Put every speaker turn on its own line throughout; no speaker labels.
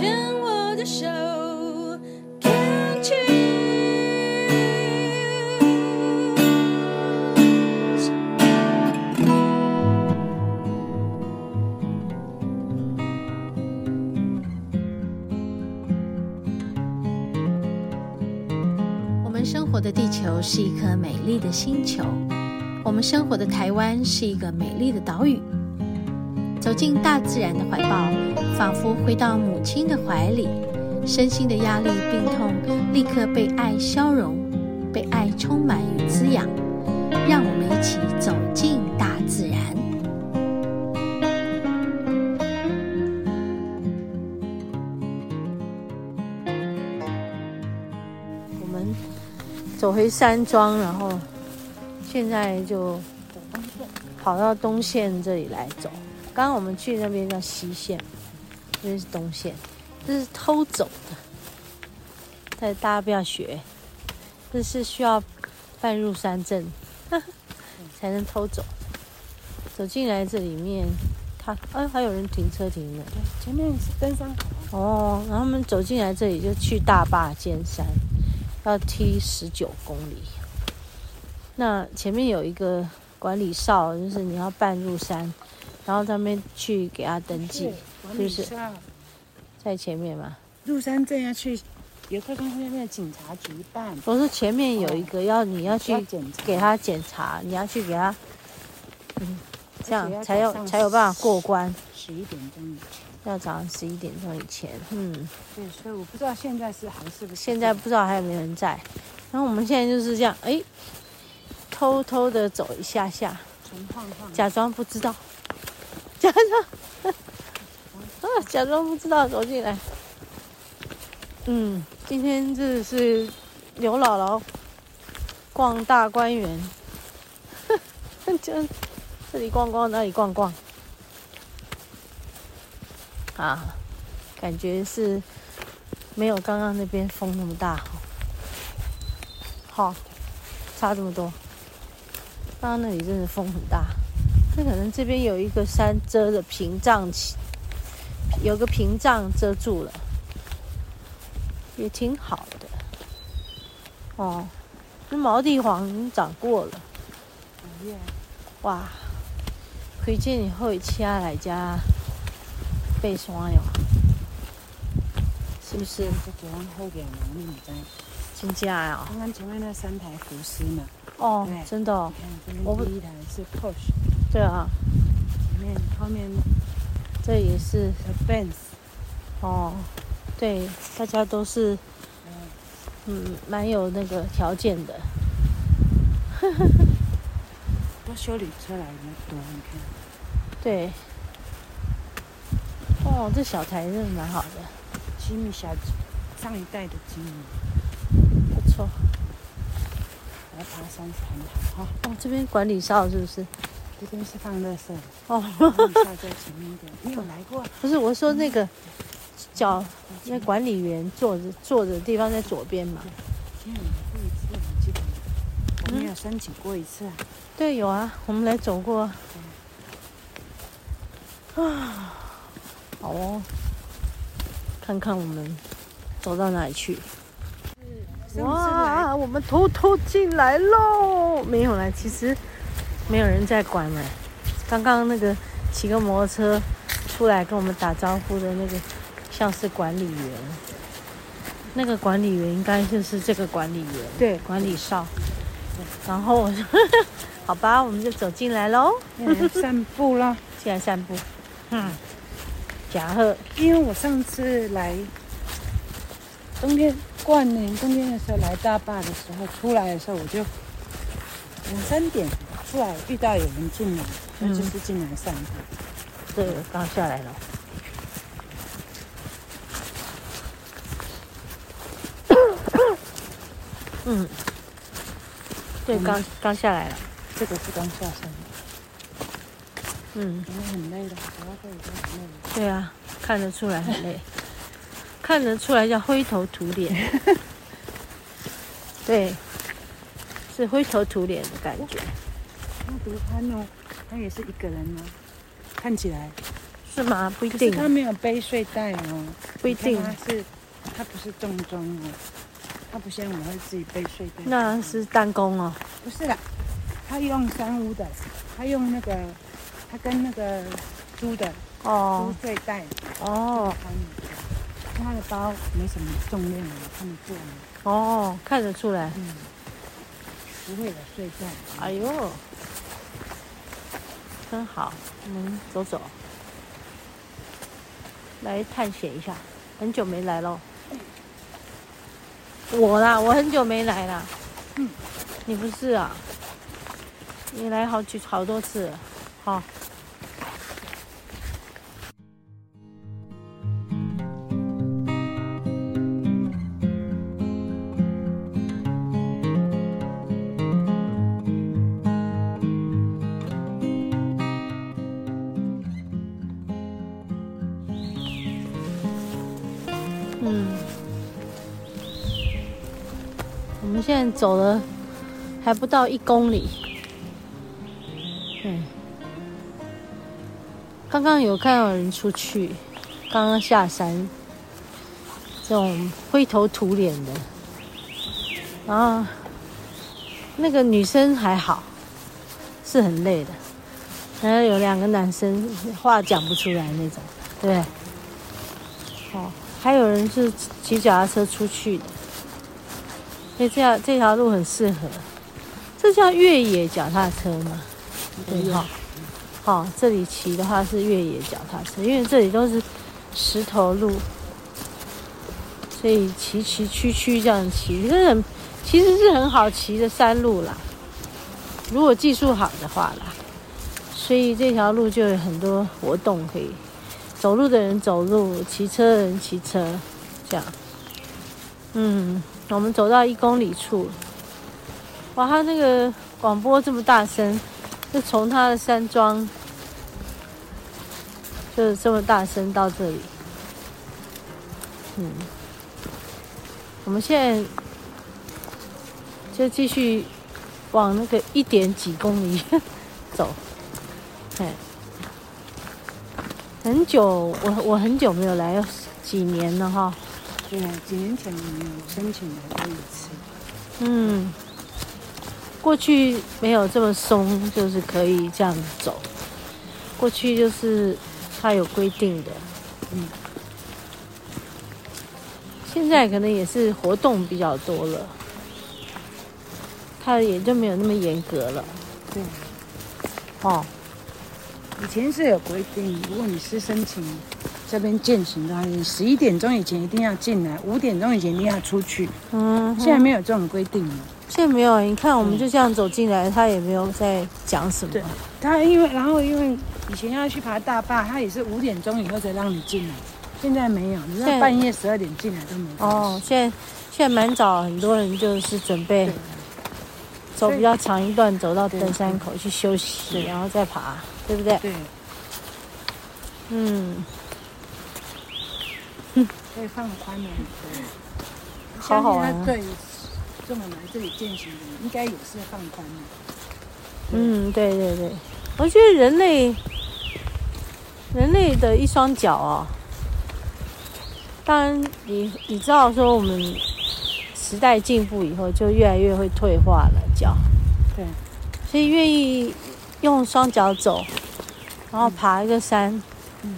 牵我的手，Can you？
我们生活的地球是一颗美丽的星球，我们生活的台湾是一个美丽的岛屿。走进大自然的怀抱，仿佛回到母亲的怀里，身心的压力、病痛立刻被爱消融，被爱充满与滋养。让我们一起走进大自然。我们走回山庄，然后现在就跑到东线这里来走。刚刚我们去那边叫西线，这是东线，这是偷走的，但大家不要学，这是需要办入山证 才能偷走。走进来这里面，他哎还有人停车停的，
前面是登山口
哦。然后我们走进来这里就去大坝尖山，要踢十九公里。那前面有一个管理哨，就是你要办入山。然后他们去给他登记，就是在前面嘛。
入山证要去游客中心那边的警察局办。
我说前面有一个要你要去给他检查，你要去给他，嗯，这样才有才有办法过关。
十一点钟以前，
要早上十一点钟以前，嗯。
对，所以我不知道现在是还是不是。
现在不知道还有没有人在。然后我们现在就是这样，哎，偷偷的走一下下，假装不知道。假装，啊，假装不知道走进来。嗯，今天这是刘姥姥逛大观园，就这里逛逛，那里逛逛。啊，感觉是没有刚刚那边风那么大。好，差这么多。刚刚那里真的风很大。那可能这边有一个山遮的屏障起，有个屏障遮住了，也挺好的。哦，那毛地黄已经长过了。哇，推荐你后一期来家背山哟，是不是？真假呀？
刚刚前面那三台福斯呢？
哦，真的。哦。
我们第一台是 Porsche。
对啊，
里面后面
这也是
Benz
哦，对，大家都是嗯，蛮有那个条件的。
多修理车来的多，你看。
对。哦，这小台真的蛮好的。
吉米小上一代的吉米，
不错。
来爬山是很好哈。
哦，这边管理哨是不是？
这边是放垃圾
哦，
放在前面一点，你有来过？
不是，我说那个叫那管理员坐着坐着的地方在左边嘛。
我记得我们有申请过一次啊。
对，有啊，我们来走过。啊，好哦，看看我们走到哪里去。哇，我们偷偷进来喽！没有啦，其实。没有人在管了。刚刚那个骑个摩托车出来跟我们打招呼的那个，像是管理员。那个管理员应该就是这个管理员，
对，
管理哨。然后我说，好吧，我们就走进来喽，
散步啦，
进来散步。嗯，假贺，
因为我上次来冬天过年冬天的时候来大坝的时候，出来的时候我就两三点。出来遇到有人进来，那就是进来散步。
嗯、对，刚下来了。嗯，对，刚刚下来了。
这个是刚下山。
嗯。
因为很累的，主要这里都很累。
对啊，看得出来很累，看得出来叫灰头土脸。对，是灰头土脸的感觉。
那独攀哦，他也是一个人吗，看起来
是吗？不一定，
他没有背睡袋哦，
不一定。
他是，他不是重装哦，他不像我会自己背睡袋。
那是弹弓哦。
不是啦，他用三屋的，他用那个，他跟那个租的哦，租睡袋哦。他的包没什么重量的，看得。
哦，看得出来。
嗯。不会有睡袋。
哎呦，真好，我们走走，来探险一下。很久没来喽。我啦，我很久没来啦。嗯。你不是啊？你来好几好多次我们。现在走了还不到一公里，嗯，刚刚有看到人出去，刚刚下山，这种灰头土脸的，然后那个女生还好，是很累的，然后有两个男生话讲不出来那种，对，哦，还有人是骑脚踏车出去的。所以这条这条路很适合，这叫越野脚踏车吗？对哈，好，这里骑的话是越野脚踏车，因为这里都是石头路，所以骑骑曲曲这样骑，是很其实是很好骑的山路啦。如果技术好的话啦，所以这条路就有很多活动可以，走路的人走路，骑车的人骑车，这样，嗯。我们走到一公里处，哇，他那个广播这么大声，就从他的山庄，就是这么大声到这里。嗯，我们现在就继续往那个一点几公里 走。哎，很久，我我很久没有来，几年了哈。
对，几年前有申请来过一次。
嗯，过去没有这么松，就是可以这样子走。过去就是它有规定的。嗯，现在可能也是活动比较多了，它也就没有那么严格了。
对，哦，以前是有规定，如果你是申请。这边践行的话，你十一点钟以前一定要进来，五点钟以前一定要出去。嗯，现在没有这种规定了。
现在没有，你看我们就这样走进来，他也没有在讲什么。
对，他因为然后因为以前要去爬大坝，他也是五点钟以后才让你进来。现在没有，你在半夜十二点进来都没。
哦，现在现在蛮早，很多人就是准备走比较长一段，走到登山口去休息，然后再爬，对不对？
对。
嗯。
可以放宽了，对，
好好玩。
对，这么来这里践行的，应该也是放宽的。
嗯，对对对，我觉得人类，人类的一双脚啊，当然你你知道说我们时代进步以后，就越来越会退化了脚。
对，
所以愿意用双脚走，然后爬一个山。嗯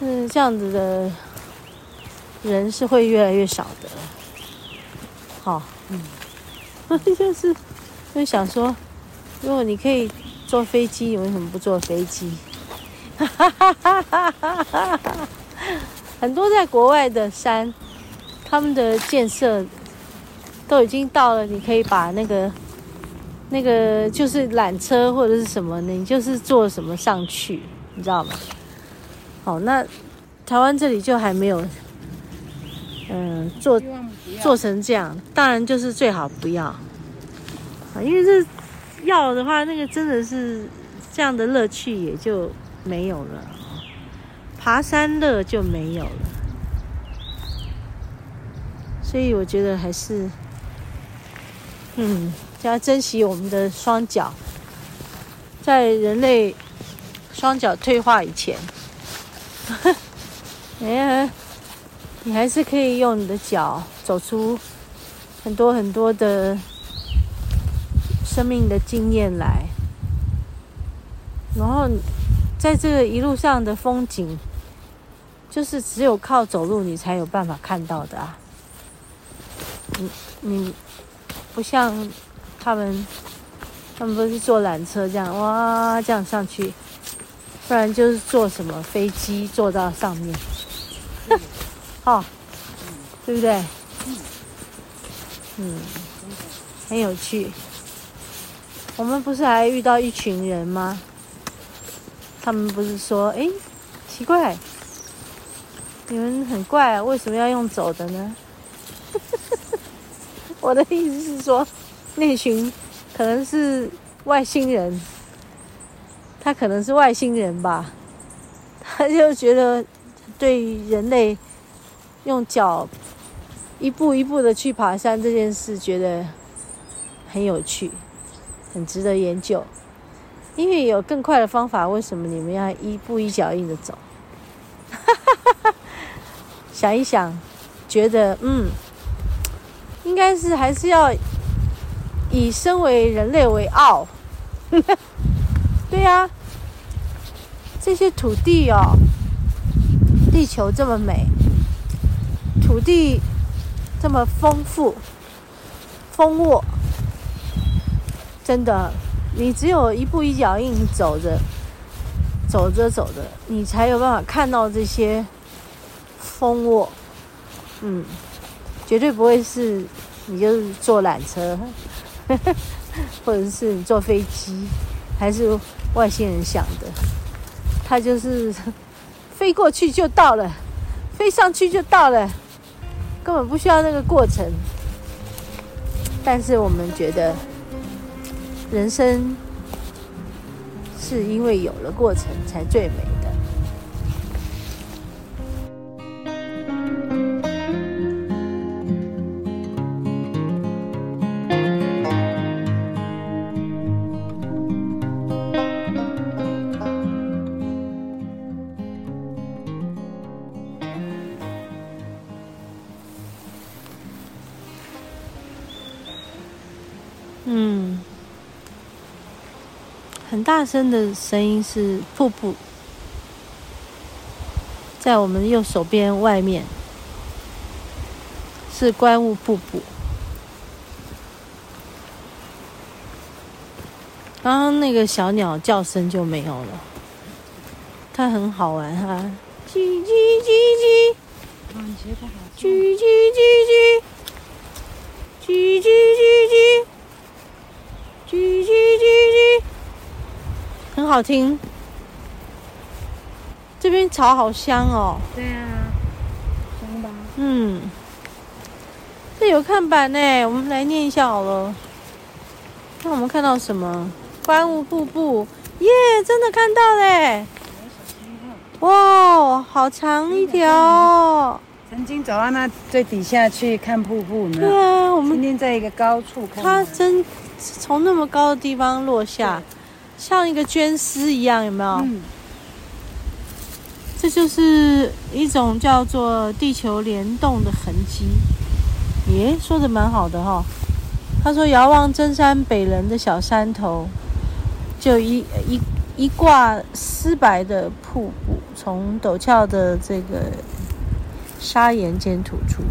嗯这样子的人是会越来越少的，好，嗯，就是就想说，如果你可以坐飞机，你为什么不坐飞机？哈哈哈哈哈哈很多在国外的山，他们的建设都已经到了，你可以把那个那个就是缆车或者是什么，你就是坐什么上去，你知道吗？好，那台湾这里就还没有，嗯，做做成这样，当然就是最好不要。啊，因为这要的话，那个真的是这样的乐趣也就没有了，爬山乐就没有了，所以我觉得还是，嗯，要珍惜我们的双脚，在人类。双脚退化以前，哎呀，你还是可以用你的脚走出很多很多的生命的经验来，然后在这个一路上的风景，就是只有靠走路你才有办法看到的啊。你你不像他们，他们不是坐缆车这样哇这样上去，不然就是坐什么飞机坐到上面，好、哦，对不对？嗯，很有趣。我们不是还遇到一群人吗？他们不是说，哎，奇怪，你们很怪，为什么要用走的呢？我的意思是说，那群可能是外星人，他可能是外星人吧，他就觉得对人类用脚一步一步的去爬山这件事，觉得很有趣，很值得研究。因为有更快的方法，为什么你们要一步一脚印的走？哈哈哈哈想一想，觉得嗯。应该是还是要以身为人类为傲，对呀、这些土地哦，地球这么美，土地这么丰富、丰沃，真的，你只有一步一脚印走着，走着走着，你才有办法看到这些丰沃，嗯。绝对不会是你就是坐缆车，或者是你坐飞机，还是外星人想的？他就是 飞过去就到了，飞上去就到了，根本不需要那个过程。但是我们觉得，人生是因为有了过程才最美。嗯，很大声的声音是瀑布，在我们右手边外面是观雾瀑布。刚刚那个小鸟叫声就没有了，它很好玩哈，叽叽叽叽，叽叽叽叽，叽叽叽叽。好听。这边草好香哦。
对啊，香吧。
嗯，这有看板呢，我们来念一下好了。那我们看到什么？观雾瀑布，耶，真的看到嘞！哇，好长一条。
曾经走到那最底下去看瀑布呢。
对啊，我们
今天在一个高处看。
它真。从那么高的地方落下，像一个绢丝一样，有没有？嗯。这就是一种叫做地球联动的痕迹。耶，说的蛮好的哈、哦。他说：“遥望真山北棱的小山头，就一一一挂丝白的瀑布，从陡峭的这个砂岩间吐出。”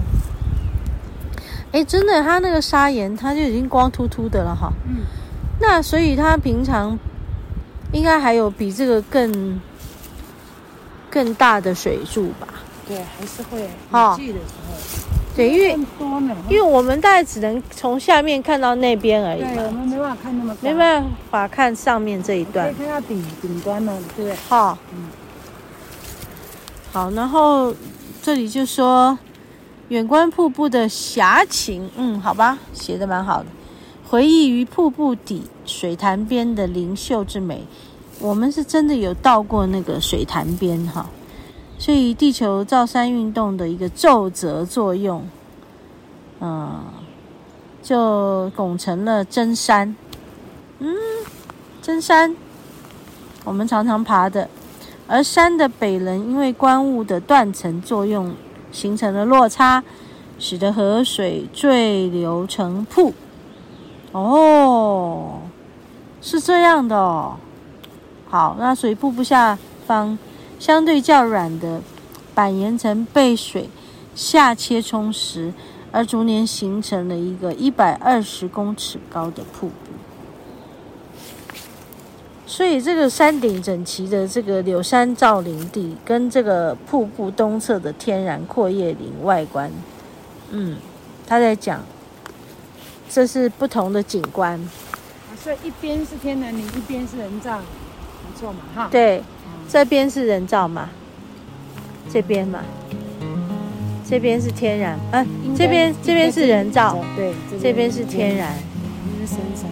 哎，真的，它那个砂岩，它就已经光秃秃的了哈。嗯。那所以它平常应该还有比这个更更大的水柱吧？
对，还是会。哦。雨季的时候。
对，因为因为我们大概只能从下面看到那边而已。
对，我们没办法看那么高。
没办法看上面这一段。
可以看到顶顶端嘛？对不对？
好。嗯。好，然后这里就说。远观瀑布的侠情，嗯，好吧，写的蛮好的。回忆于瀑布底水潭边的灵秀之美，我们是真的有到过那个水潭边哈。所以地球造山运动的一个皱褶作用，嗯，就拱成了真山。嗯，真山，我们常常爬的。而山的北棱因为观物的断层作用，形成了落差，使得河水坠流成瀑。哦，是这样的哦。好，那所以瀑布下方相对较软的板岩层被水下切冲蚀，而逐年形成了一个一百二十公尺高的瀑布。所以这个山顶整齐的这个柳杉造林地，跟这个瀑布东侧的天然阔叶林外观，嗯，他在讲，这是不同的景观。
所以一边是天然林，一边是人造。没错嘛哈，
对，这边是人造嘛，这边嘛，这边是天然，啊，这边这边是人造，
对，
这边是天然，
因为深山。